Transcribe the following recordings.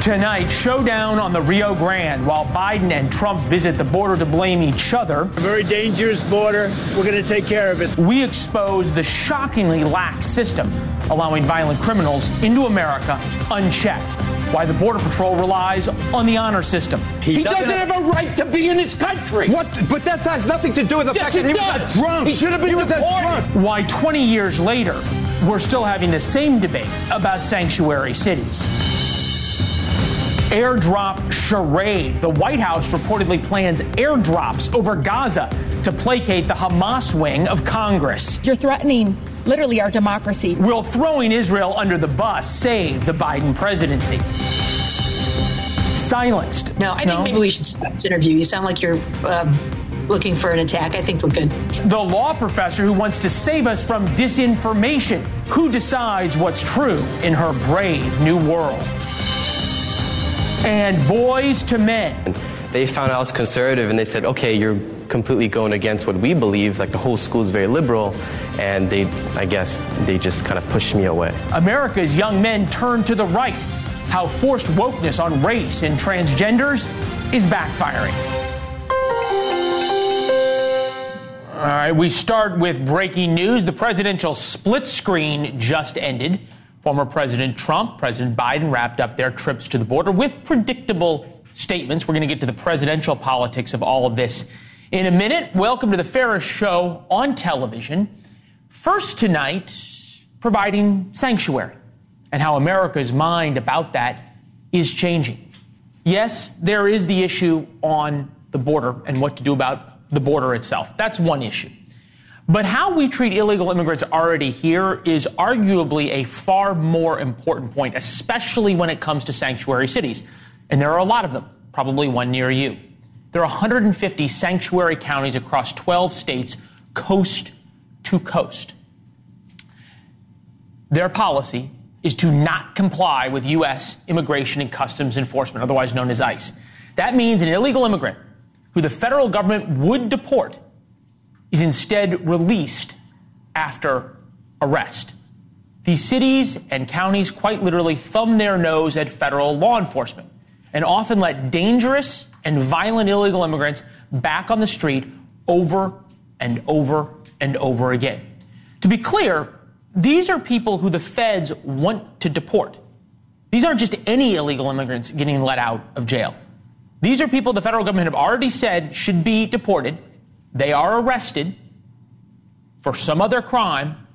Tonight, showdown on the Rio Grande while Biden and Trump visit the border to blame each other. A very dangerous border. We're going to take care of it. We expose the shockingly lax system allowing violent criminals into America unchecked. Why the Border Patrol relies on the honor system. He, he doesn't, doesn't have, a right to be in his country. What? But that has nothing to do with the yes, fact that he does. was a drunk. He should have been he deported. Why 20 years later, we're still having the same debate about sanctuary cities airdrop charade. The White House reportedly plans airdrops over Gaza to placate the Hamas wing of Congress. You're threatening literally our democracy. Will throwing Israel under the bus save the Biden presidency? Silenced. No, I no? think maybe we should stop this interview. You sound like you're. Um, looking for an attack. I think we're good. The law professor who wants to save us from disinformation. Who decides what's true in her brave new world? And boys to men. They found out I was conservative and they said, okay, you're completely going against what we believe. Like the whole school is very liberal. And they, I guess, they just kind of pushed me away. America's young men turn to the right. How forced wokeness on race and transgenders is backfiring. All right, we start with breaking news. The presidential split screen just ended. Former President Trump, President Biden wrapped up their trips to the border with predictable statements. We're going to get to the presidential politics of all of this in a minute. Welcome to the Ferris Show on television. First tonight, providing sanctuary and how America's mind about that is changing. Yes, there is the issue on the border and what to do about the border itself. That's one issue. But how we treat illegal immigrants already here is arguably a far more important point, especially when it comes to sanctuary cities. And there are a lot of them, probably one near you. There are 150 sanctuary counties across 12 states, coast to coast. Their policy is to not comply with U.S. Immigration and Customs Enforcement, otherwise known as ICE. That means an illegal immigrant who the federal government would deport is instead released after arrest. These cities and counties quite literally thumb their nose at federal law enforcement and often let dangerous and violent illegal immigrants back on the street over and over and over again. To be clear, these are people who the feds want to deport. These aren't just any illegal immigrants getting let out of jail. These are people the federal government have already said should be deported they are arrested for some other crime,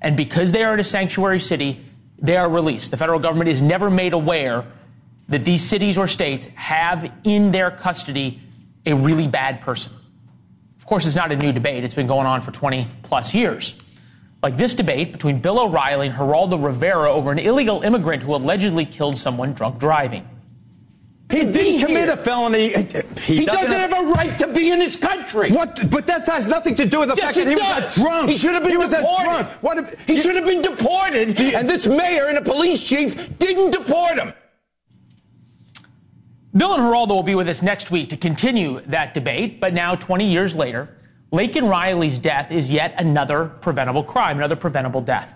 and because they are in a sanctuary city, they are released. The federal government is never made aware that these cities or states have in their custody a really bad person. Of course, it's not a new debate. It's been going on for 20 plus years. Like this debate between Bill O'Reilly and Geraldo Rivera over an illegal immigrant who allegedly killed someone drunk driving. He didn't commit a felony. He, he doesn't, doesn't have, have, a right to be in his country. What? But that has nothing to do with the yes, fact that he does. was a drunk. He should have been he deported. Was a drunk. What if, he should have been deported, and this mayor and a police chief didn't deport him. Bill and Geraldo will be with us next week to continue that debate. But now, 20 years later, Laken Riley's death is yet another preventable crime, another preventable death.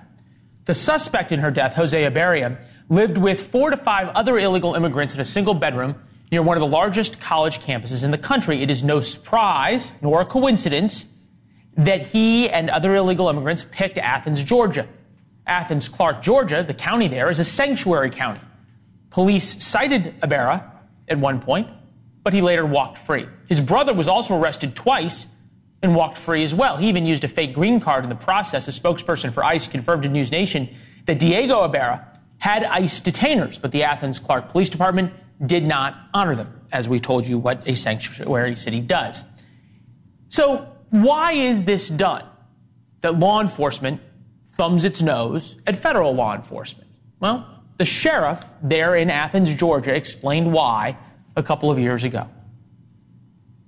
The suspect in her death, Jose Ibarra, lived with four to five other illegal immigrants in a single bedroom near one of the largest college campuses in the country. It is no surprise nor a coincidence that he and other illegal immigrants picked Athens, Georgia. Athens, Clarke, Georgia, the county there, is a sanctuary county. Police cited Ibarra at one point, but he later walked free. His brother was also arrested twice and walked free as well. He even used a fake green card in the process. A spokesperson for ICE confirmed to News Nation that Diego Ibarra had ICE detainers, but the Athens Clarke Police Department did not honor them, as we told you what a sanctuary city does. So, why is this done? that law enforcement thumbs its nose at federal law enforcement. Well, the sheriff there in Athens, Georgia, explained why a couple of years ago.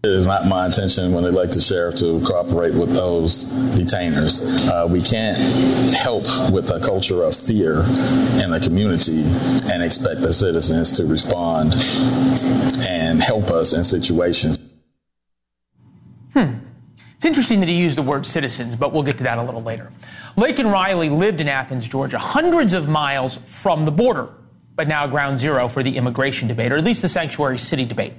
It is not my intention when they elect the sheriff to cooperate with those detainers. Uh, we can't help with a culture of fear in the community and expect the citizens to respond and help us in situations. Hmm. It's interesting that he used the word citizens, but we'll get to that a little later. Laken Riley lived in Athens, Georgia, hundreds of miles from the border, but now ground zero for the immigration debate, or at least the sanctuary city debate.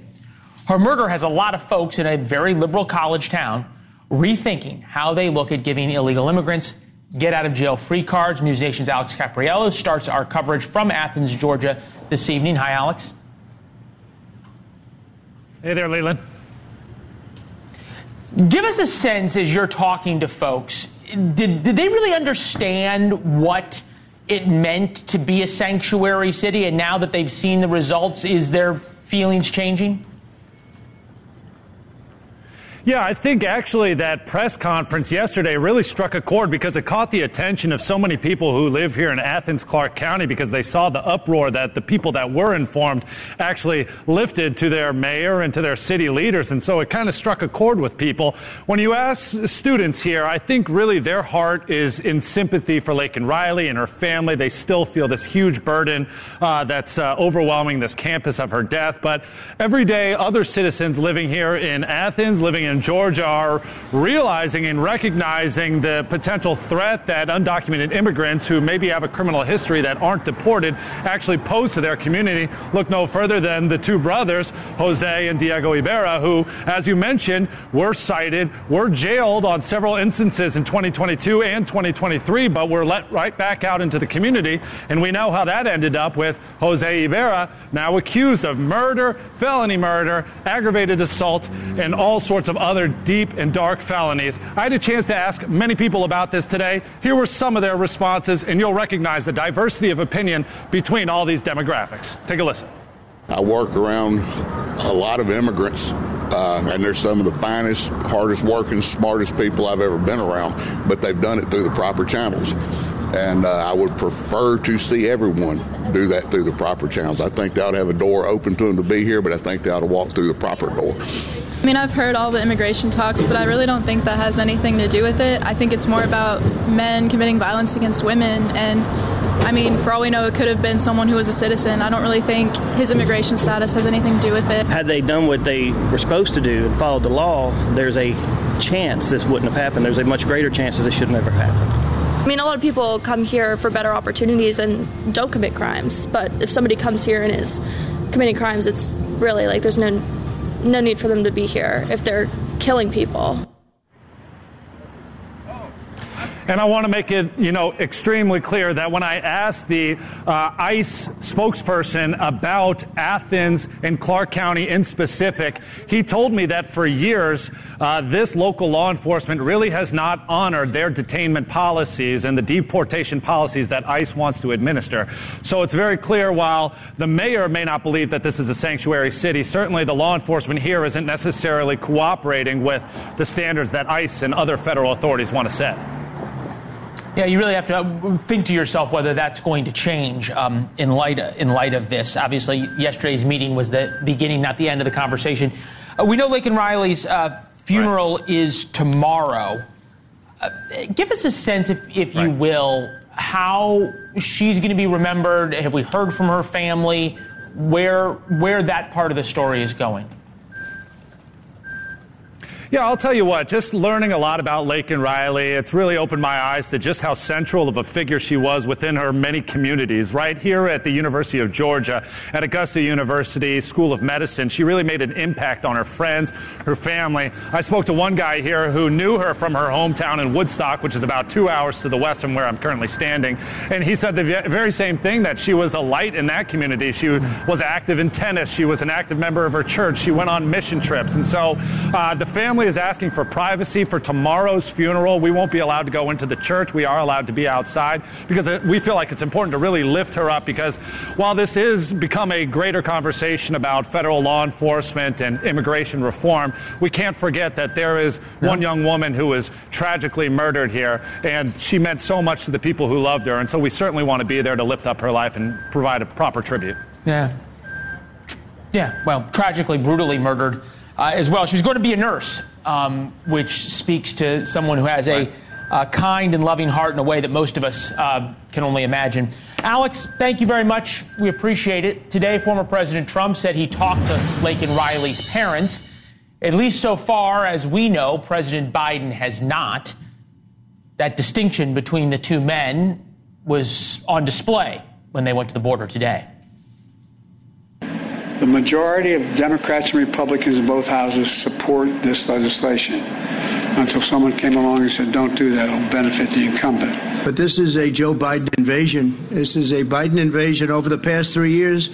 Her murder has a lot of folks in a very liberal college town rethinking how they look at giving illegal immigrants get out of jail free cards. News Nation's Alex Caprariello starts our coverage from Athens, Georgia this evening. Hi, Alex. Hey there, Leland. Give us a sense as you're talking to folks. Did, did they really understand what it meant to be a sanctuary city? And now that they've seen the results, is their feelings changing? Yeah, I think actually that press conference yesterday really struck a chord because it caught the attention of so many people who live here in Athens, Clarke County, because they saw the uproar that the people that were informed actually lifted to their mayor and to their city leaders. And so it kind of struck a chord with people. When you ask students here, I think really their heart is in sympathy for Laken Riley and her family. They still feel this huge burden uh, that's uh, overwhelming this campus of her death. But every day, other citizens living here in Athens, living in in Georgia are realizing and recognizing the potential threat that undocumented immigrants who maybe have a criminal history that aren't deported actually pose to their community. Look no further than the two brothers, Jose and Diego Ibarra, who, as you mentioned, were cited, were jailed on several instances in 2022 and 2023, but were let right back out into the community. And we know how that ended up with Jose Ibarra now accused of murder, felony murder, aggravated assault, and all sorts of other deep and dark felonies. I had a chance to ask many people about this today. Here were some of their responses, and you'll recognize the diversity of opinion between all these demographics. Take a listen. I work around a lot of immigrants, uh, and they're some of the finest, hardest working, smartest people I've ever been around, but they've done it through the proper channels. And uh, I would prefer to see everyone do that through the proper channels. I think they ought to have a door open to them to be here, but I think they ought to walk through the proper door. I mean, I've heard all the immigration talks, but I really don't think that has anything to do with it. I think it's more about men committing violence against women. And I mean, for all we know, it could have been someone who was a citizen. I don't really think his immigration status has anything to do with it. Had they done what they were supposed to do and followed the law, there's a chance this wouldn't have happened. There's a much greater chance that this should never happen. I mean, a lot of people come here for better opportunities and don't commit crimes. But if somebody comes here and is committing crimes, it's really like there's no no need for them to be here if they're killing people. And I want to make it, you know, extremely clear that when I asked the uh, ICE spokesperson about Athens and Clarke County in specific, he told me that for years, uh, this local law enforcement really has not honored their detainment policies and the deportation policies that ICE wants to administer. So it's very clear while the mayor may not believe that this is a sanctuary city, certainly the law enforcement here isn't necessarily cooperating with the standards that ICE and other federal authorities want to set. Yeah, you really have to uh, think to yourself whether that's going to change um, in light of, in light of this. Obviously, yesterday's meeting was the beginning, not the end of the conversation. Uh, we know Laken Riley's uh, funeral right. is tomorrow. Uh, give us a sense, if, if right. you will, how she's going to be remembered. Have we heard from her family? Where where that part of the story is going? Yeah, I'll tell you what, just learning a lot about Laken Riley, it's really opened my eyes to just how central of a figure she was within her many communities. Right here at the University of Georgia, at Augusta University School of Medicine, she really made an impact on her friends, her family. I spoke to one guy here who knew her from her hometown in Woodstock, which is about two hours to the west from where I'm currently standing. And he said the very same thing that she was a light in that community. She was active in tennis. She was an active member of her church. She went on mission trips. And so uh, the family family is asking for privacy for tomorrow's funeral. We won't be allowed to go into the church. We are allowed to be outside because we feel like it's important to really lift her up because while this is become a greater conversation about federal law enforcement and immigration reform, we can't forget that there is no. one young woman who was tragically murdered here and she meant so much to the people who loved her. And so we certainly want to be there to lift up her life and provide a proper tribute. Yeah. Yeah, well, tragically, brutally murdered uh, as well. She was going to be a nurse, um, which speaks to someone who has a uh, kind and loving heart in a way that most of us uh, can only imagine. Alex, thank you very much. We appreciate it. Today, former President Trump said he talked to Laken Riley's parents. At least so far as we know, President Biden has not. That distinction between the two men was on display when they went to the border today. The majority of Democrats and Republicans in both houses support this legislation until someone came along and said, don't do that, it'll benefit the incumbent. But this is a Joe Biden invasion. This is a Biden invasion over the past three years.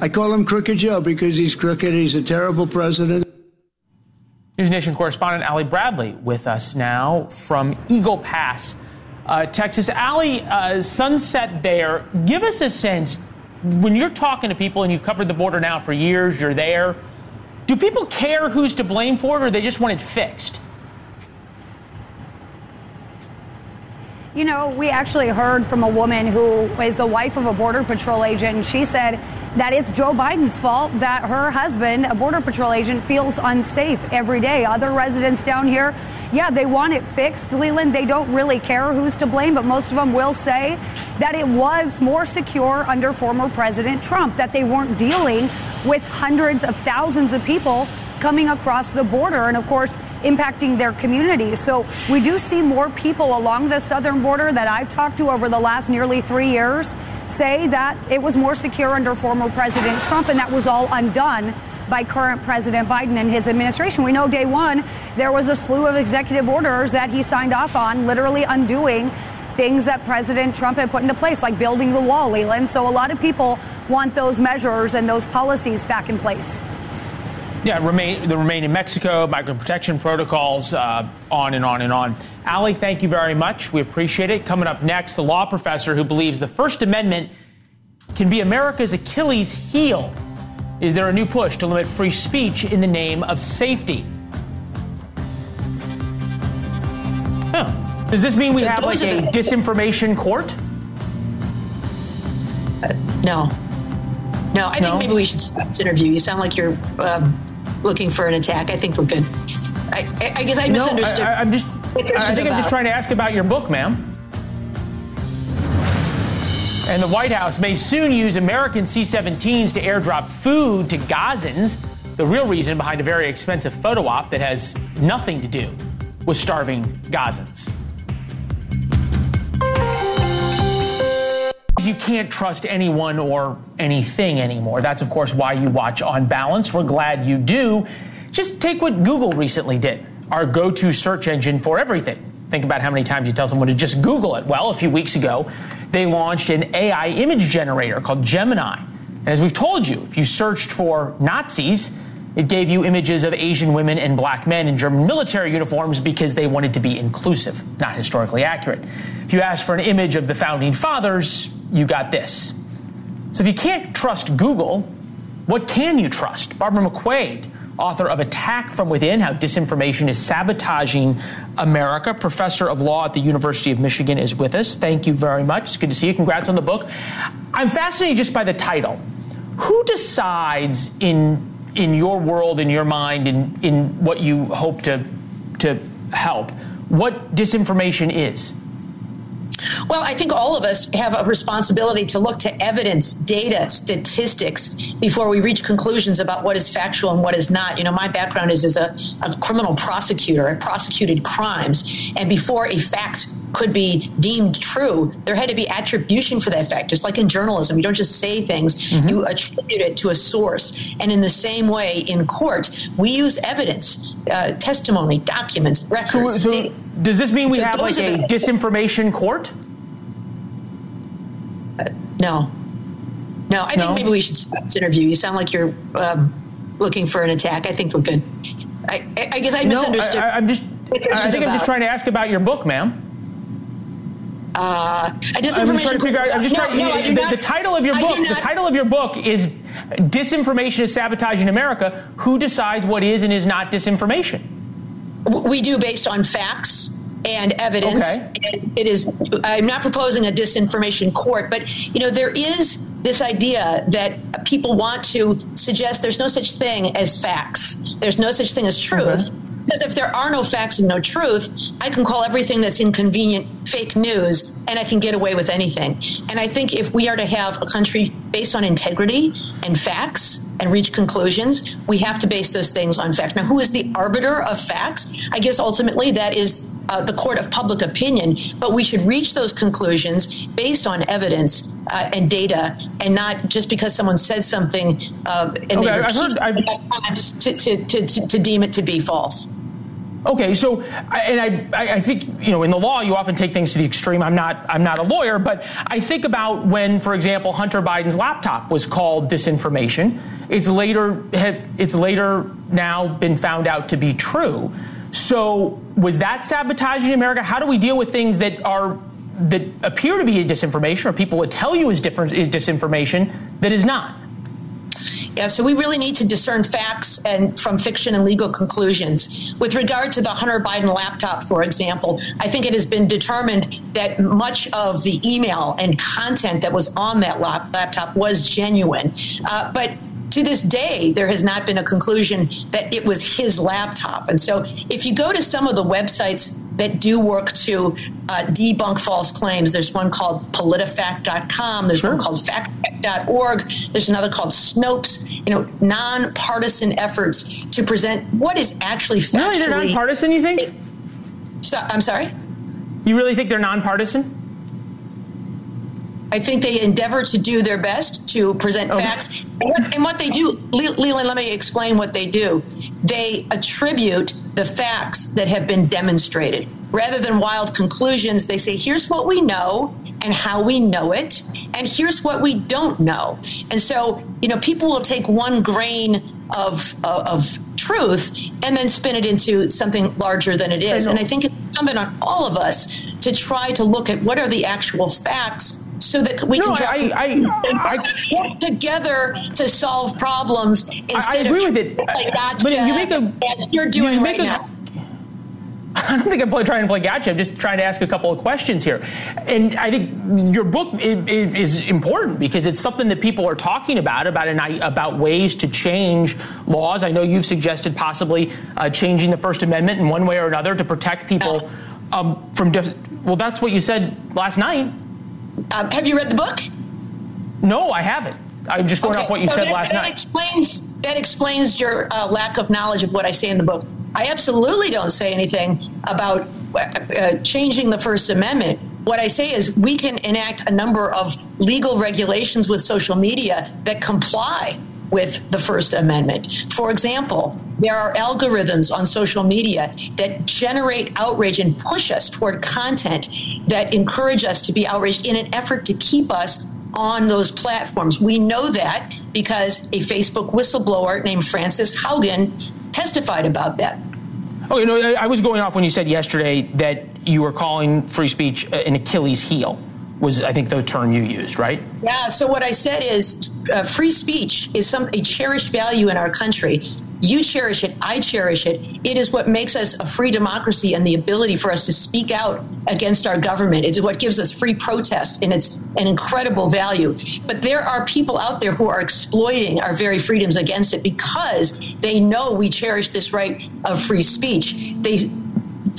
I call him Crooked Joe because he's crooked. He's a terrible president. News Nation correspondent Ali Bradley with us now from Eagle Pass, uh, Texas. Ali, uh, Sunset Bear, give us a sense when you're talking to people and you've covered the border now for years, you're there, do people care who's to blame for it or they just want it fixed? You know, we actually heard from a woman who is the wife of a Border Patrol agent, she said that it's Joe Biden's fault that her husband, a Border Patrol agent, feels unsafe every day. Other residents down here yeah, they want it fixed, Leland. They don't really care who's to blame, but most of them will say that it was more secure under former President Trump, that they weren't dealing with hundreds of thousands of people coming across the border and, of course, impacting their communities. So we do see more people along the southern border that I've talked to over the last nearly three years say that it was more secure under former President Trump, and that was all undone by current President Biden and his administration. We know day one, there was a slew of executive orders that he signed off on, literally undoing things that President Trump had put into place, like building the wall, Leland. So a lot of people want those measures and those policies back in place. Yeah, remain, the remain in Mexico, migrant protection protocols, uh, on and on and on. Ali, thank you very much. We appreciate it. Coming up next, the law professor who believes the First Amendment can be America's Achilles heel is there a new push to limit free speech in the name of safety? Huh. Does this mean we have like a disinformation court? Uh, no. No, I no? think maybe we should stop this interview. You sound like you're um, looking for an attack. I think we're good. I, I, I guess I misunderstood. No, I, am just. I think I'm just trying to ask about your book, ma'am. And the White House may soon use American C 17s to airdrop food to Gazans. The real reason behind a very expensive photo op that has nothing to do with starving Gazans. You can't trust anyone or anything anymore. That's, of course, why you watch On Balance. We're glad you do. Just take what Google recently did, our go to search engine for everything. Think about how many times you tell someone to just Google it. Well, a few weeks ago, they launched an AI image generator called Gemini. And as we've told you, if you searched for Nazis, it gave you images of Asian women and black men in German military uniforms because they wanted to be inclusive, not historically accurate. If you asked for an image of the founding fathers, you got this. So if you can't trust Google, what can you trust? Barbara McQuade author of Attack from Within How Disinformation is Sabotaging America, professor of law at the University of Michigan, is with us. Thank you very much. It's good to see you. Congrats on the book. I'm fascinated just by the title. Who decides in in your world, in your mind, in, in what you hope to to help, what disinformation is? Well, I think all of us have a responsibility to look to evidence, data, statistics before we reach conclusions about what is factual and what is not. You know, my background is as a, a criminal prosecutor. I prosecuted crimes. And before a fact could be deemed true, there had to be attribution for that fact. Just like in journalism, you don't just say things, mm-hmm. you attribute it to a source. And in the same way, in court, we use evidence, uh, testimony, documents, records. So, so does this mean we so have like a disinformation court? Uh, no. No, I no? think maybe we should stop this interview. You sound like you're um, looking for an attack. I think we're good. I, I guess I No, misunderstood. I, am just. I think I'm just trying to ask about your book, ma'am. Uh, a I'm just trying to figure out. I'm just No, trying. no, the, not- the title of your I book. The title of your book is "Disinformation is Sabotaging America." Who decides what is and is not disinformation? we do based on facts and evidence. Okay. And It is. I'm not proposing a disinformation court, but you know there is this idea that people want to suggest there's no such thing as facts. There's no such thing as truth. Because if there are no facts and no truth, I can call everything that's inconvenient fake news and I can get away with anything. And I think if we are to have a country based on integrity and facts and reach conclusions, we have to base those things on facts. Now, who is the arbiter of facts? I guess ultimately that is uh, the court of public opinion, but we should reach those conclusions based on evidence uh, and data and not just because someone said something uh, and Okay, I've heard- I've- to, to, to, to deem it to be false. Okay, so and I, I I think you know in the law you often take things to the extreme. I'm not I'm not a lawyer, but I think about when, for example, Hunter Biden's laptop was called disinformation. It's later it's later now been found out to be true. So was that sabotaging America? How do we deal with things that are that appear to be disinformation, or people would tell you is different is disinformation that is not? Yeah, so we really need to discern facts and from fiction and legal conclusions. With regard to the Hunter Biden laptop, for example, I think it has been determined that much of the email and content that was on that lap- laptop was genuine. Uh, but to this day, there has not been a conclusion that it was his laptop. And so if you go to some of the websites that do work to uh, debunk false claims, there's one called politifact.com, there's one called factcheck.org, there's another called Snopes, you know, nonpartisan efforts to present what is actually factually. Really, they're nonpartisan. You think? So, I'm sorry? You really think they're nonpartisan? I think they endeavor to do their best to present facts. And what, they do, Leland, let me explain what they do. They attribute the facts that have been demonstrated. Rather than wild conclusions, they say, here's what we know and how we know it, and here's what we don't know. And so, you know, people will take one grain of, of, of truth and then spin it into something larger than it is. And I think it's incumbent on all of us to try to look at what are the actual facts so that we No, can I- I- and work together to solve problems instead agree of with it. like gotcha, But you make a- you're doing you right a- now. I don't think I'm play- trying to play gotcha. I'm just trying to ask a couple of questions here. And I think your book i- i- is important because it's something that people are talking about about an, about ways to change laws. I know you've suggested possibly uh, changing the First Amendment in one way or another to protect people um, from. Dif- well, that's what you said last night. Um, have you read the book? No, I haven't. I'm just going Okay, off what you so said that, last that night. Explains, that explains your uh, lack of knowledge of what I say in the book. I absolutely don't say anything about uh, uh, changing the First Amendment. What I say is we can enact a number of legal regulations with social media that comply with the First Amendment. For example, there are algorithms on social media that generate outrage and push us toward content that encourage us to be outraged in an effort to keep us on those platforms. We know that because a Facebook whistleblower named Frances Haugen testified about that. Oh, you know, I I was going off when you said yesterday that you were calling free speech an Achilles heel. Was I think the term you used, right? Yeah. So what I said is, uh, free speech is some a cherished value in our country. You cherish it. I cherish it. It is what makes us a free democracy and the ability for us to speak out against our government. It's what gives us free protest, and it's an incredible value. But there are people out there who are exploiting our very freedoms against it because they know we cherish this right of free speech. They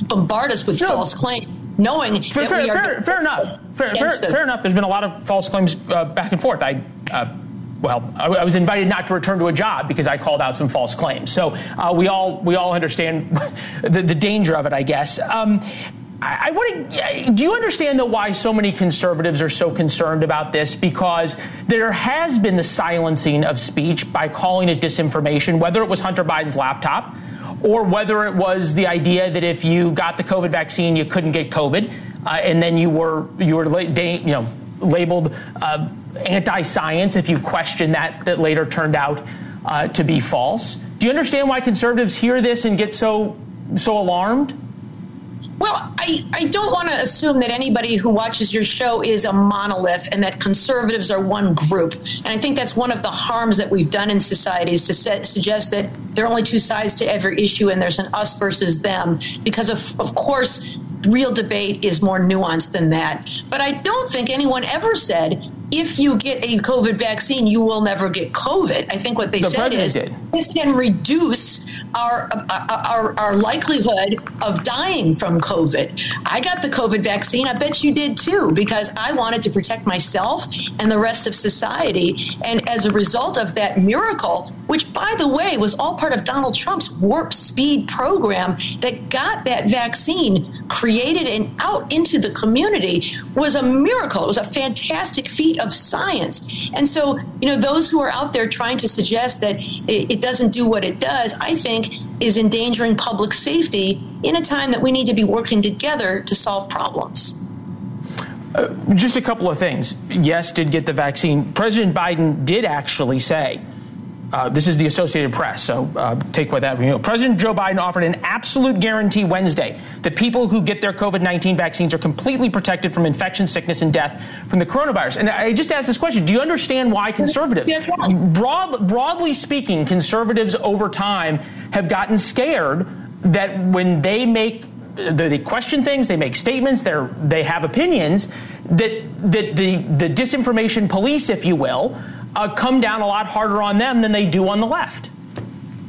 bombard us with false claims, knowing Fair, that fair, fair, fair enough. Fair, fair, enough. There's been a lot of false claims uh, back and forth. I, uh, well, I, I was invited not to return to a job because I called out some false claims. So uh, we all we all understand the, the danger of it, I guess. Um, I, I want to. Do you understand though why so many conservatives are so concerned about this? Because there has been the silencing of speech by calling it disinformation, whether it was Hunter Biden's laptop or whether it was the idea that if you got the COVID vaccine, you couldn't get COVID, uh, and then you were you were you know labeled uh, anti-science if you questioned that that later turned out uh, to be false. Do you understand why conservatives hear this and get so so alarmed? Well, I, I don't want to assume that anybody who watches your show is a monolith and that conservatives are one group. And I think that's one of the harms that we've done in society is to set, suggest that there are only two sides to every issue and there's an us versus them. Because, of, of course, real debate is more nuanced than that. But I don't think anyone ever said if you get a COVID vaccine, you will never get COVID. I think what they the said is did. this can reduce our, uh, uh, our, our likelihood of dying from COVID. I got the COVID vaccine. I bet you did too, because I wanted to protect myself and the rest of society. And as a result of that miracle, which by the way was all part of Donald Trump's warp speed program that got that vaccine created and out into the community, was a miracle. It was a fantastic feat of science. And so, you know, those who are out there trying to suggest that it, it doesn't do what it does, I think is endangering public safety in a time that we need to be working together to solve problems. Uh, just a couple of things. Yes, did get the vaccine. President Biden did actually say uh, this is the Associated Press, so uh, take what that you know. President Joe Biden offered an absolute guarantee Wednesday that people who get their COVID 19 vaccines are completely protected from infection, sickness, and death from the coronavirus. And I just asked this question Do you understand why conservatives, broad, broadly speaking, conservatives over time have gotten scared that when they make they question things, they make statements, they they have opinions, that, that the, the disinformation police, if you will, uh, come down a lot harder on them than they do on the left.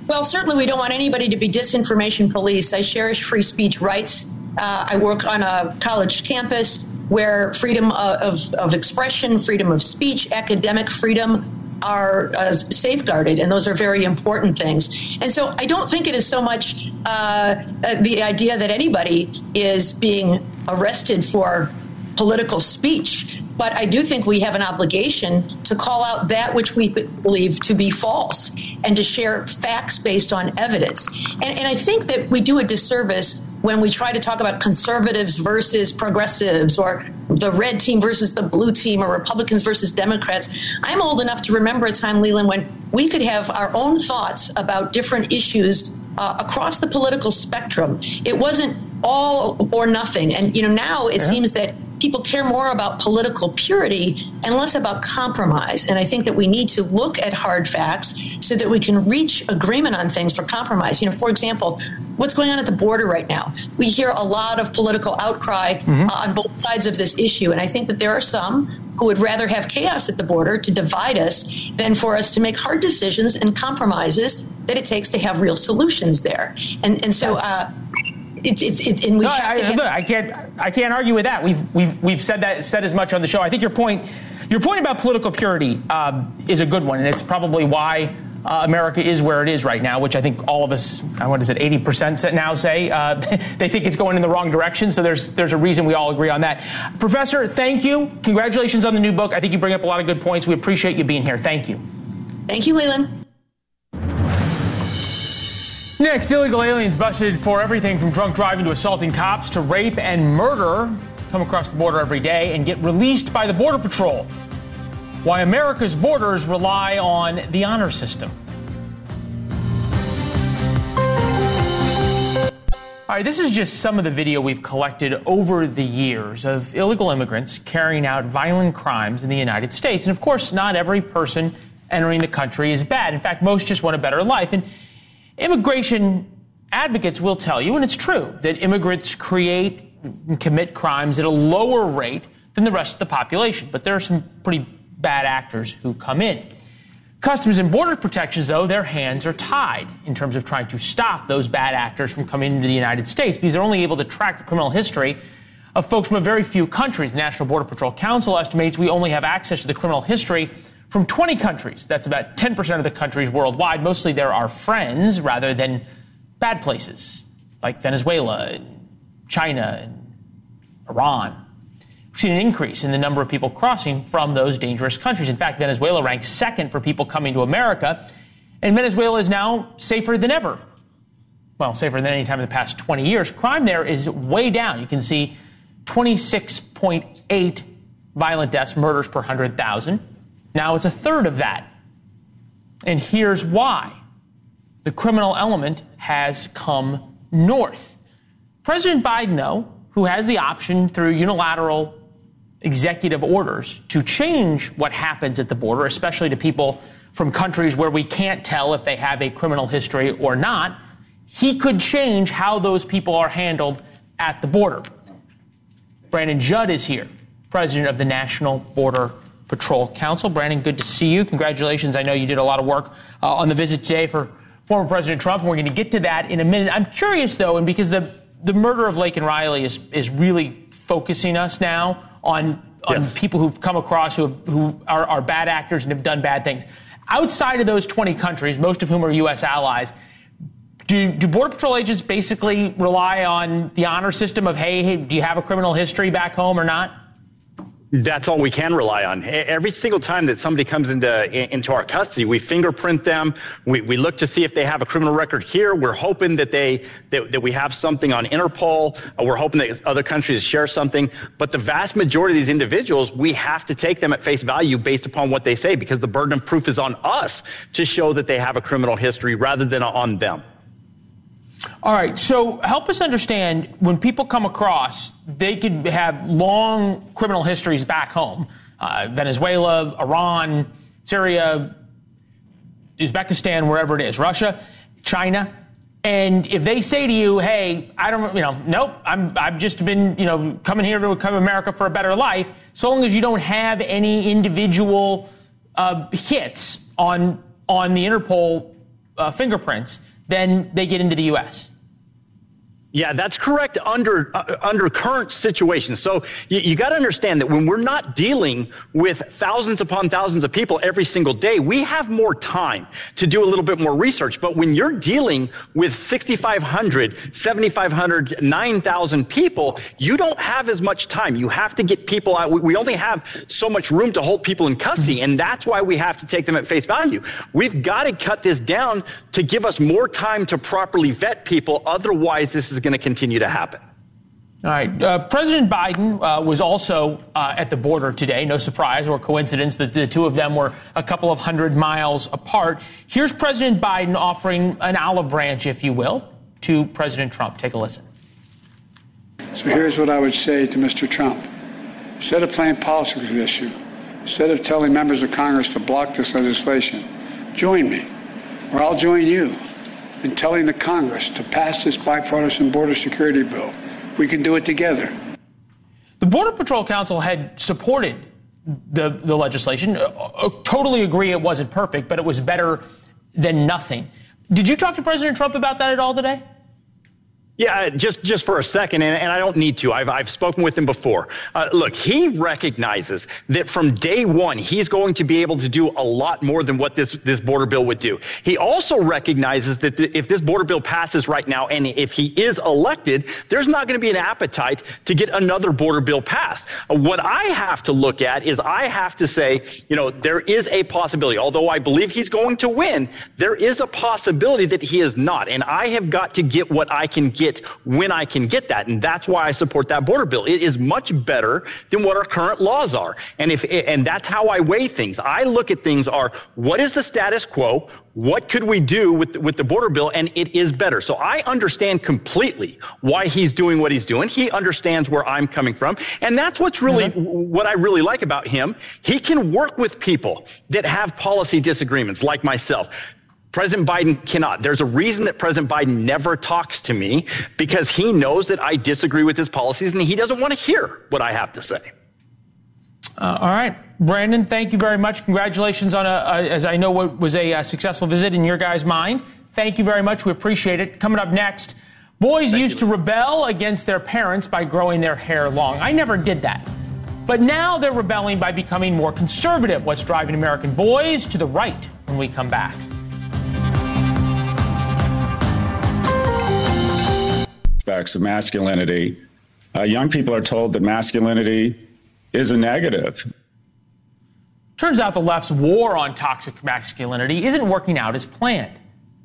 Well, certainly we don't want anybody to be disinformation police. I cherish free speech rights. Uh, I work on a college campus where freedom of, of expression, freedom of speech, academic freedom are uh, safeguarded, and those are very important things. And so I don't think it is so much uh, uh the idea that anybody is being arrested for political speech. But I do think we have an obligation to call out that which we believe to be false and to share facts based on evidence. And, and I think that we do a disservice when we try to talk about conservatives versus progressives or the red team versus the blue team or Republicans versus Democrats. I'm old enough to remember a time, Leland, when we could have our own thoughts about different issues uh, across the political spectrum. It wasn't all or nothing. And, you know, now it yeah. seems that people care more about political purity and less about compromise. And I think that we need to look at hard facts so that we can reach agreement on things for compromise. You know, for example, what's going on at the border right now? We hear a lot of political outcry mm-hmm. uh, on both sides of this issue. And I think that there are some who would rather have chaos at the border to divide us than for us to make hard decisions and compromises that it takes to have real solutions there. And, and so, uh, it's, it's, it's, and we no, have I, to. Look, I can't, I can't argue with that. We've, we've, we've said that, said as much on the show. I think your point, your point about political purity um, is a good one, and it's probably why uh, America is where it is right now, which I think all of us, uh, what is it, 80% now say uh, they think it's going in the wrong direction. So there's there's a reason we all agree on that. Professor, thank you. Congratulations on the new book. I think you bring up a lot of good points. We appreciate you being here. Thank you. Thank you, Leland. Next, illegal aliens busted for everything from drunk driving to assaulting cops to rape and murder come across the border every day and get released by the Border Patrol. Why America's borders rely on the honor system. All right, this is just some of the video we've collected over the years of illegal immigrants carrying out violent crimes in the United States. And of course, not every person entering the country is bad. In fact, most just want a better life. And Immigration advocates will tell you, and it's true, that immigrants create and commit crimes at a lower rate than the rest of the population. But there are some pretty bad actors who come in. Customs and Border Protections, though, their hands are tied in terms of trying to stop those bad actors from coming into the United States because they're only able to track the criminal history of folks from a very few countries. The National Border Patrol Council estimates we only have access to the criminal history from 20 countries. That's about 10% of the countries worldwide. Mostly there are friends rather than bad places like Venezuela and China and Iran. We've seen an increase in the number of people crossing from those dangerous countries. In fact, Venezuela ranks second for people coming to America, and Venezuela is now safer than ever. Well, safer than any time in the past 20 years. Crime there is way down. You can see 26.8 violent deaths, murders per 100,000. Now it's a third of that. And here's why. the criminal element has come north. President Biden, though, who has the option through unilateral executive orders to change what happens at the border, especially to people from countries where we can't tell if they have a criminal history or not, he could change how those people are handled at the border. Brandon Judd is here, president of the National Border Patrol Council. Brandon, good to see you. Congratulations. I know you did a lot of work uh, on the visit today for former President Trump, and we're going to get to that in a minute. I'm curious, though, and because the, the murder of Laken Riley is, is really focusing us now on, on yes. people who've come across who, have, who are, are bad actors and have done bad things. Outside of those 20 countries, most of whom are U.S. allies, do, do Border Patrol agents basically rely on the honor system of, hey, hey, do you have a criminal history back home or not? That's all we can rely on. Every single time that somebody comes into into our custody, we fingerprint them. We, we look to see if they have a criminal record here. We're hoping that they that, that we have something on Interpol. Uh, we're hoping that other countries share something. But the vast majority of these individuals, we have to take them at face value based upon what they say, because the burden of proof is on us to show that they have a criminal history rather than on them. All right. So help us understand when people come across, they could have long criminal histories back home uh, Venezuela, Iran, Syria, Uzbekistan, wherever it is, Russia, China. And if they say to you, hey, I don't, you know, nope, I'm, I've just been, you know, coming here to come America for a better life, so long as you don't have any individual uh, hits on, on the Interpol uh, fingerprints, then they get into the U.S. Yeah, that's correct under uh, under current situations. So you, you got to understand that when we're not dealing with thousands upon thousands of people every single day, we have more time to do a little bit more research. But when you're dealing with 6,500, 7,500, 9,000 people, you don't have as much time. You have to get people out. We only have so much room to hold people in custody, and that's why we have to take them at face value. We've got to cut this down to give us more time to properly vet people. Otherwise, this is going to continue to happen. All right. Uh, President Biden uh, was also uh, at the border today. No surprise or coincidence that the two of them were a couple of hundred miles apart. Here's President Biden offering an olive branch, if you will, to President Trump. Take a listen. So here's what I would say to Mr. Trump. Instead of playing politics with this issue, instead of telling members of Congress to block this legislation, join me, or I'll join you in telling the Congress to pass this bipartisan border security bill. We can do it together. The Border Patrol Council had supported the, the legislation. Uh, uh, totally agree it wasn't perfect, but it was better than nothing. Did you talk to President Trump about that at all today? Yeah, just just for a second, and, and I don't need to. I've I've spoken with him before. Uh, look, he recognizes that from day one he's going to be able to do a lot more than what this this border bill would do. He also recognizes that if this border bill passes right now, and if he is elected, there's not going to be an appetite to get another border bill passed. Uh, what I have to look at is I have to say, you know, there is a possibility. Although I believe he's going to win, there is a possibility that he is not, and I have got to get what I can get when I can get that. And that's why I support that border bill. It is much better than what our current laws are. And if, and that's how I weigh things. I look at things are, what is the status quo? What could we do with, with the border bill? And it is better. So I understand completely why he's doing what he's doing. He understands where I'm coming from. And that's what's really, mm-hmm. what I really like about him. He can work with people that have policy disagreements like myself. President Biden cannot. There's a reason that President Biden never talks to me because he knows that I disagree with his policies and he doesn't want to hear what I have to say. Uh, all right. Brandon, thank you very much. Congratulations on, a, a as I know, what was a, a, successful visit in your guys' mind. Thank you very much. We appreciate it. Coming up next, boys thank used you. to rebel against their parents by growing their hair long. I never did that. But now they're rebelling by becoming more conservative. What's driving American boys to the right when we come back? Aspects of masculinity, uh, young people are told that masculinity is a negative. Turns out the left's war on toxic masculinity isn't working out as planned.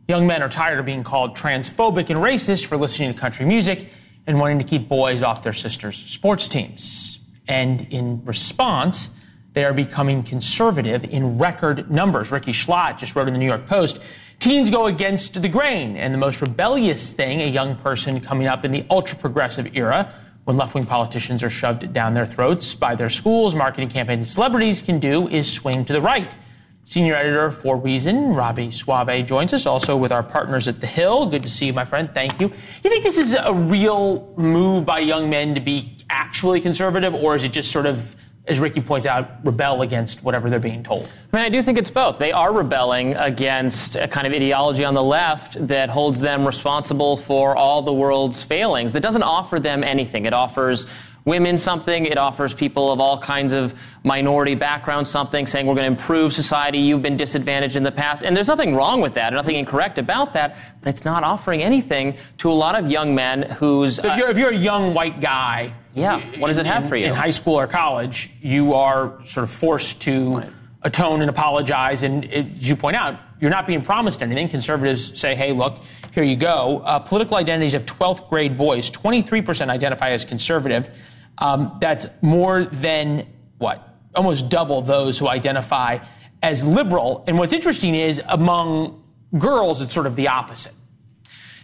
Young men are tired of being called transphobic and racist for listening to country music and wanting to keep boys off their sisters' sports teams. And in response, they are becoming conservative in record numbers. Rikki Schlott just wrote in the New York Post Teens go against the grain, and the most rebellious thing a young person coming up in the ultra progressive era, when left wing politicians are shoved down their throats by their schools, marketing campaigns, and celebrities, can do is swing to the right. Senior editor for Reason, Robby Soave, joins us, also with our partners at The Hill. Good to see you, my friend. Thank you. You think this is a real move by young men to be actually conservative, or is it just sort of as Rikki points out, rebel against whatever they're being told. I mean, I do think it's both. They are rebelling against a kind of ideology on the left that holds them responsible for all the world's failings, that doesn't offer them anything. It offers women something. It offers people of all kinds of minority backgrounds something, saying we're going to improve society. You've been disadvantaged in the past. And there's nothing wrong with that, nothing incorrect about that, but it's not offering anything to a lot of young men who's. So if, you're, if you're a young white guy. Yeah, what does it have for you? In high school or college, you are sort of forced to right. atone and apologize. And it, as you point out, you're not being promised anything. Conservatives say, hey, look, here you go. Uh, political identities of 12th grade boys, 23% identify as conservative. Um, that's more than what? Almost double those who identify as liberal. And what's interesting is among girls, it's sort of the opposite.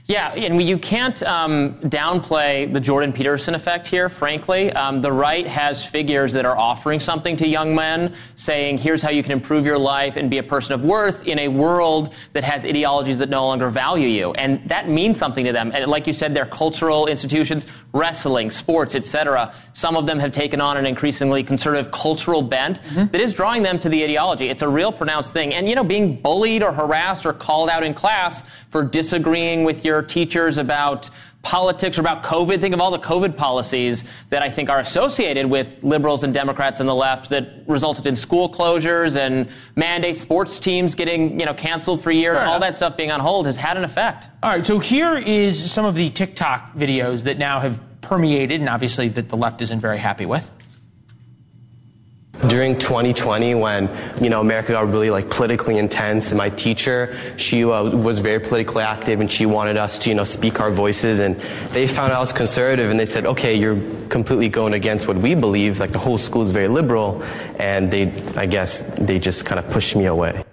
Yeah, and you can't um, downplay the Jordan Peterson effect here, frankly. Um, the right has figures that are offering something to young men, saying, here's how you can improve your life and be a person of worth in a world that has ideologies that no longer value you. And that means something to them. And like you said, they're cultural institutions, wrestling, sports, etc. Some of them have taken on an increasingly conservative cultural bent mm-hmm. that is drawing them to the ideology. It's a real pronounced thing. And, you know, being bullied or harassed or called out in class for disagreeing with your your teachers about politics or about COVID. Think of all the COVID policies that I think are associated with liberals and Democrats and the left that resulted in school closures and mandate sports teams getting, you know, canceled for years. All that stuff being on hold has had an effect. All right. So here is some of the TikTok videos that now have permeated and obviously that the left isn't very happy with during 2020 when you know America got really like politically intense and my teacher she uh, was very politically active and she wanted us to you know speak our voices and they found out I was conservative and they said okay you're completely going against what we believe like the whole school is very liberal and they I guess they just kind of pushed me away.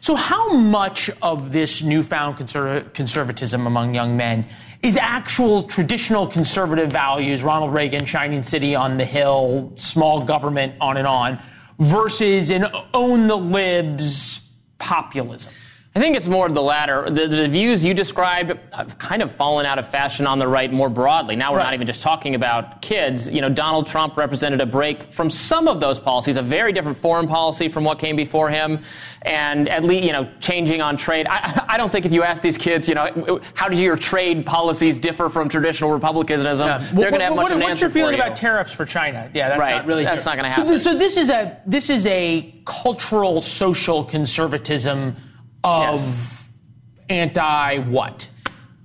So how much of this newfound conser- conservatism among young men is actual traditional conservative values, Ronald Reagan, Shining City on the Hill, small government, on and on, versus an own the libs populism? I think it's more the latter. The, the, views you described have kind of fallen out of fashion on the right more broadly. Now we're right. not even just talking about kids. You know, Donald Trump represented a break from some of those policies, a very different foreign policy from what came before him, and at least, you know, changing on trade. I, I don't think if you ask these kids, you know, how do your trade policies differ from traditional republicanism, yeah. they're going to have much what, of an What's your feeling you. about tariffs for China? Yeah, that's right. not really. That's not going to happen. So, so this is a this is a cultural social conservatism of yes. anti what?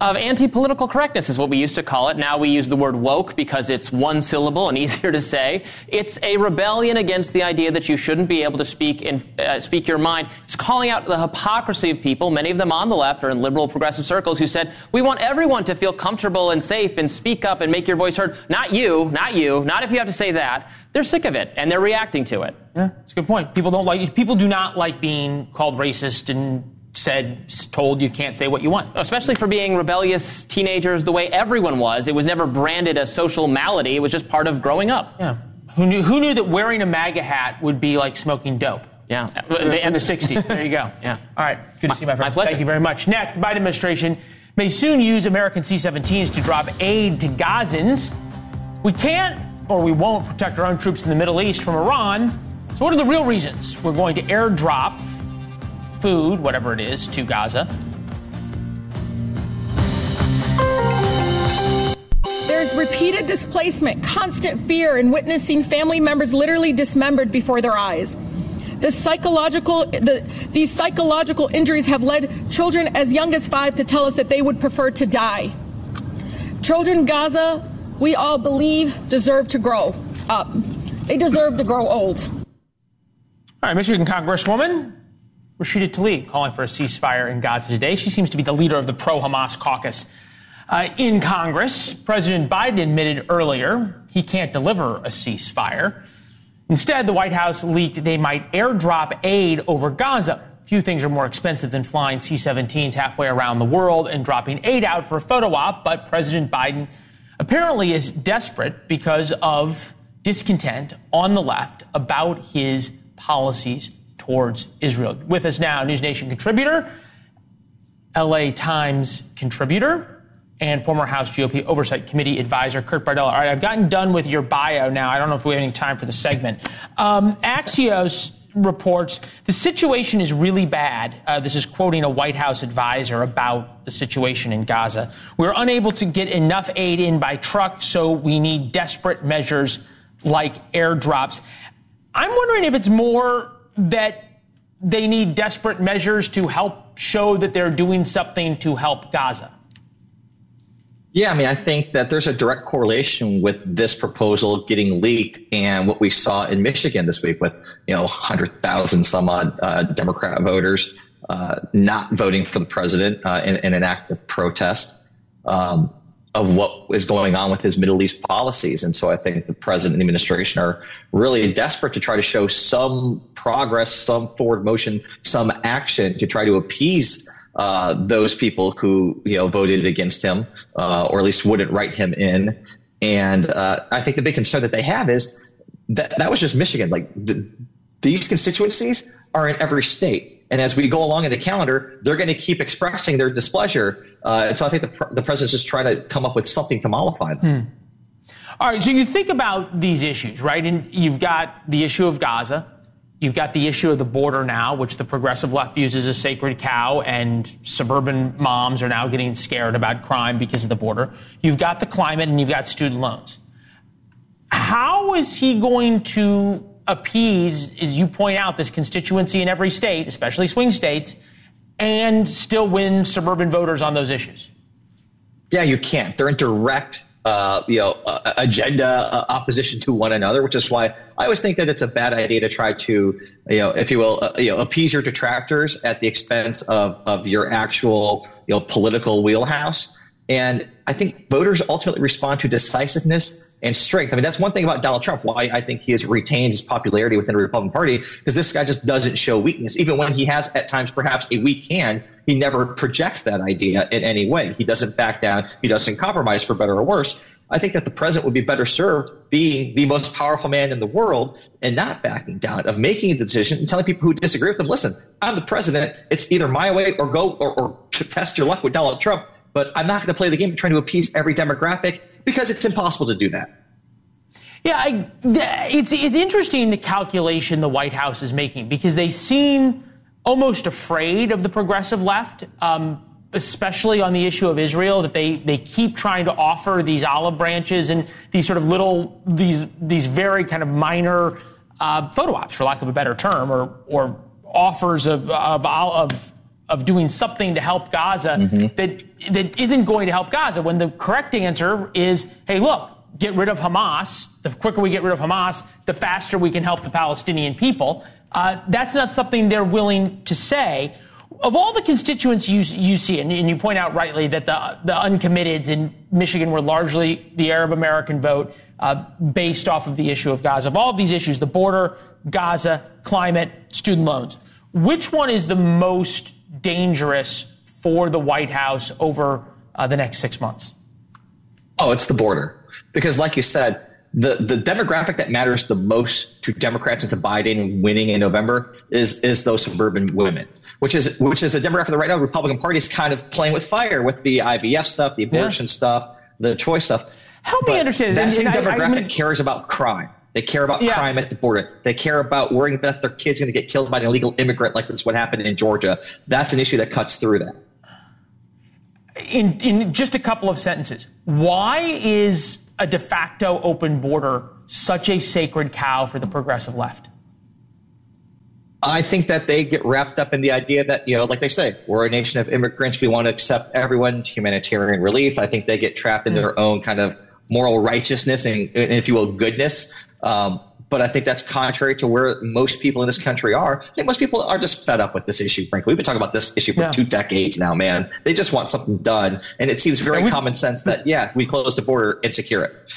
Of anti political correctness is what we used to call it. Now we use the word woke because it's one syllable and easier to say. It's a rebellion against the idea that you shouldn't be able to speak in, uh, speak your mind. It's calling out the hypocrisy of people, many of them on the left or in liberal progressive circles, who said, we want everyone to feel comfortable and safe and speak up and make your voice heard. Not you, not you, not if you have to say that. They're sick of it and they're reacting to it. Yeah, that's a good point. People don't like, people do not like being called racist and said, told you can't say what you want. Especially for being rebellious teenagers the way everyone was. It was never branded a social malady. It was just part of growing up. Yeah. Who knew, who knew that wearing a MAGA hat would be like smoking dope? Yeah. In the 60s. There you go. Yeah. All right. Good to see you, my friend. My pleasure. Thank you very much. Next, the Biden administration may soon use American C 17s to drop aid to Gazans. We can't or we won't protect our own troops in the Middle East from Iran. So, what are the real reasons we're going to airdrop food, whatever it is, to Gaza. There's repeated displacement, constant fear, and witnessing family members literally dismembered before their eyes. The psychological, the, these psychological injuries have led children as young as five to tell us that they would prefer to die. Children Gaza, we all believe, deserve to grow up. They deserve to grow old. All right, Michigan Congresswoman Rashida Tlaib calling for a ceasefire in Gaza today. She seems to be the leader of the pro Hamas caucus uh, in Congress. President Biden admitted earlier he can't deliver a ceasefire. Instead, the White House leaked they might airdrop aid over Gaza. few things are more expensive than flying C 17s halfway around the world and dropping aid out for a photo op, but President Biden apparently is desperate because of discontent on the left about his policies towards Israel. With us now, News Nation contributor, LA Times contributor, and former House GOP Oversight Committee advisor Kurt Bardella. All right, I've gotten done with your bio now. I don't know if we have any time for the segment. Um, Axios reports the situation is really bad. Uh, this is quoting a White House advisor about the situation in Gaza. We're unable to get enough aid in by truck, so we need desperate measures like airdrops. I'm wondering if it's more that they need desperate measures to help show that they're doing something to help Gaza. Yeah, I mean, I think that there's a direct correlation with this proposal getting leaked and what we saw in Michigan this week with, you know, 100,000 some odd uh, Democrat voters uh, not voting for the president uh, in, in, an act of protest um, of what is going on with his Middle East policies. And so I think the president and the administration are really desperate to try to show some progress, some forward motion, some action to try to appease uh, those people who you know voted against him, uh, or at least wouldn't write him in. And uh, I think the big concern that they have is that that was just Michigan. Like the, these constituencies are in every state. And as we go along in the calendar, they're going to keep expressing their displeasure. Uh, and so I think the, the president's just trying to come up with something to mollify them. Hmm. All right, so you think about these issues, right? And you've got the issue of Gaza, You've got the issue of the border now, which the progressive left views as a sacred cow, and suburban moms are now getting scared about crime because of the border. You've got the climate, and you've got student loans. How is he going to appease, as you point out, this constituency in every state, especially swing states, and still win suburban voters on those issues? Yeah, you can't. They're in direct uh, you know, uh, agenda uh, opposition to one another, which is why I always think that it's a bad idea to try to, you know, if you will, uh, you know, appease your detractors at the expense of, of your actual, you know, political wheelhouse. And I think voters ultimately respond to decisiveness and strength. I mean, that's one thing about Donald Trump, why I think he has retained his popularity within the Republican Party, because this guy just doesn't show weakness. Even when he has at times perhaps a weak hand, he never projects that idea in any way. He doesn't back down. He doesn't compromise for better or worse. I think that the president would be better served being the most powerful man in the world and not backing down, of making a decision and telling people who disagree with him, listen, I'm the president. It's either my way or go or, or test your luck with Donald Trump. But I'm not going to play the game of trying to appease every demographic because it's impossible to do that. Yeah, I, it's it's interesting the calculation the White House is making because they seem almost afraid of the progressive left. Um, especially on the issue of Israel, that they, they keep trying to offer these olive branches and these sort of little, these, these very kind of minor uh, photo ops, for lack of a better term, or, or offers of, of, of, of doing something to help Gaza mm-hmm. that, that isn't going to help Gaza when the correct answer is, hey, look, get rid of Hamas. The quicker we get rid of Hamas, the faster we can help the Palestinian people. Uh, that's not something they're willing to say of all the constituents you, you see, and, and, you point out rightly that the, the uncommitteds in Michigan were largely the Arab American vote uh, based off of the issue of Gaza. Of all of these issues, the border, Gaza, climate, student loans, which one is the most dangerous for the White House over uh, the next six months? Oh, it's the border. Because, like you said, the, the demographic that matters the most to Democrats and to Biden winning in November is, is those suburban women which is which is a demographic that right now the Republican Party is kind of playing with fire with the IVF stuff, the abortion yeah. stuff, the choice stuff. Help but me understand. That same demographic I, I, cares about crime. They care about yeah. crime at the border. They care about worrying that their kid's going to get killed by an illegal immigrant, like this what happened in Georgia. That's an issue that cuts through that. In in just a couple of sentences, why is a de facto open border such a sacred cow for the progressive left? I think that they get wrapped up in the idea that, you know, like they say, we're a nation of immigrants. We want to accept everyone, humanitarian relief. I think they get trapped in mm. their own kind of moral righteousness and, and if you will, goodness. Um, but I think that's contrary to where most people in this country are. I think most people are just fed up with this issue, frankly. We've been talking about this issue for yeah. two decades now, man. They just want something done. And it seems very common sense that, yeah, we close the border and secure it.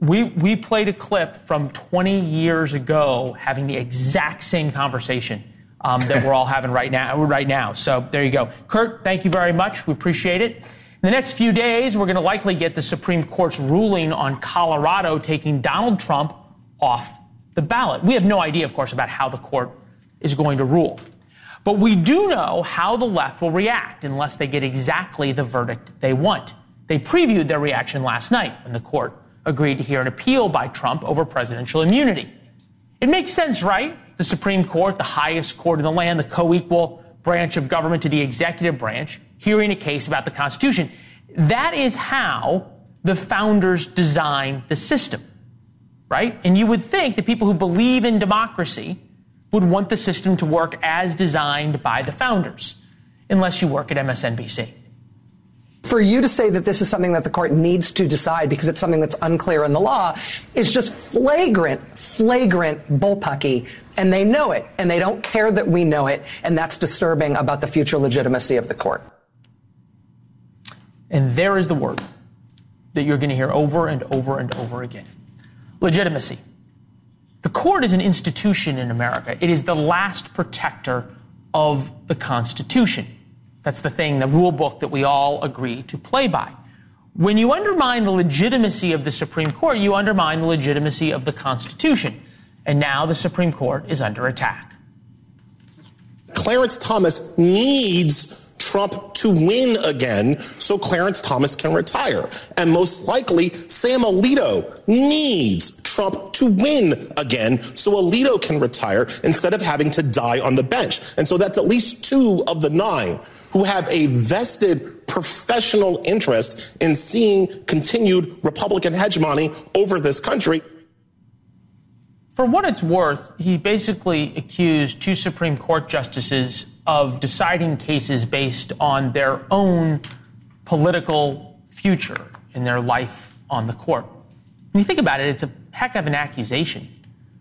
We, we played a clip from 20 years ago having the exact same conversation um, that we're all having right now. Right now, so there you go. Kurt, thank you very much. We appreciate it. In the next few days, we're going to likely get the Supreme Court's ruling on Colorado taking Donald Trump off the ballot. We have no idea, of course, about how the court is going to rule. But we do know how the left will react unless they get exactly the verdict they want. They previewed their reaction last night when the court agreed to hear an appeal by Trump over presidential immunity. It makes sense, right? The Supreme Court, the highest court in the land, the co equal branch of government to the executive branch, hearing a case about the Constitution. That is how the founders designed the system, right? And you would think that people who believe in democracy would want the system to work as designed by the founders, unless you work at MSNBC. For you to say that this is something that the court needs to decide because it's something that's unclear in the law is just flagrant, flagrant bullpucky. And they know it, and they don't care that we know it, and that's disturbing about the future legitimacy of the court. And there is the word that you're going to hear over and over and over again legitimacy. The court is an institution in America, it is the last protector of the Constitution. That's the thing, the rule book that we all agree to play by. When you undermine the legitimacy of the Supreme Court, you undermine the legitimacy of the Constitution. And now the Supreme Court is under attack. Clarence Thomas needs Trump to win again so Clarence Thomas can retire. And most likely, Sam Alito needs Trump to win again so Alito can retire instead of having to die on the bench. And so that's at least two of the nine who have a vested professional interest in seeing continued Republican hegemony over this country. For what it's worth, he basically accused two Supreme Court justices of deciding cases based on their own political future in their life on the court. When you think about it, it's a heck of an accusation.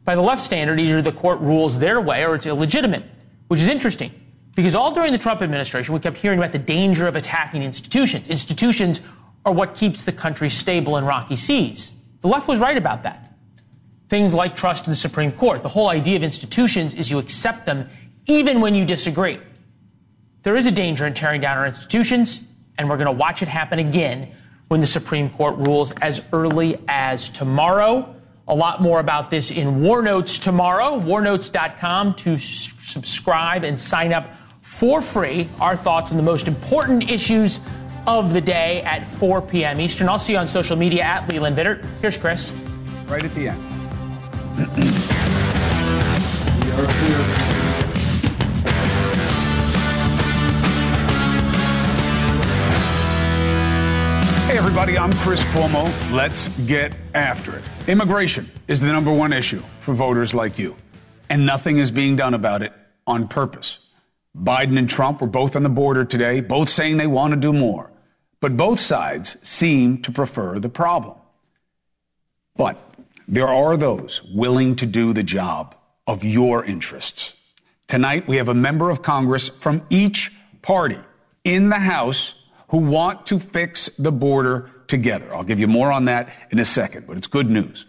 By the left standard, either the court rules their way or it's illegitimate, which is interesting because all during the Trump administration, we kept hearing about the danger of attacking institutions. Institutions are what keeps the country stable in rocky seas. The left was right about that. Things like trust in the Supreme Court. The whole idea of institutions is you accept them even when you disagree. There is a danger in tearing down our institutions, and we're going to watch it happen again when the Supreme Court rules as early as tomorrow. A lot more about this in War Notes tomorrow, warnotes.com to subscribe and sign up for free our thoughts on the most important issues of the day at 4 p.m. Eastern. I'll see you on social media at Leland Vittert. Here's Chris. Right at the end. everybody, I'm Chris Cuomo. Let's get after it. Immigration is the number one issue for voters like you, and nothing is being done about it on purpose. Biden and Trump were both on the border today, both saying they want to do more, but both sides seem to prefer the problem. But there are those willing to do the job of your interests. Tonight, we have a member of Congress from each party in the House who want to fix the border together. I'll give you more on that in a second, but it's good news.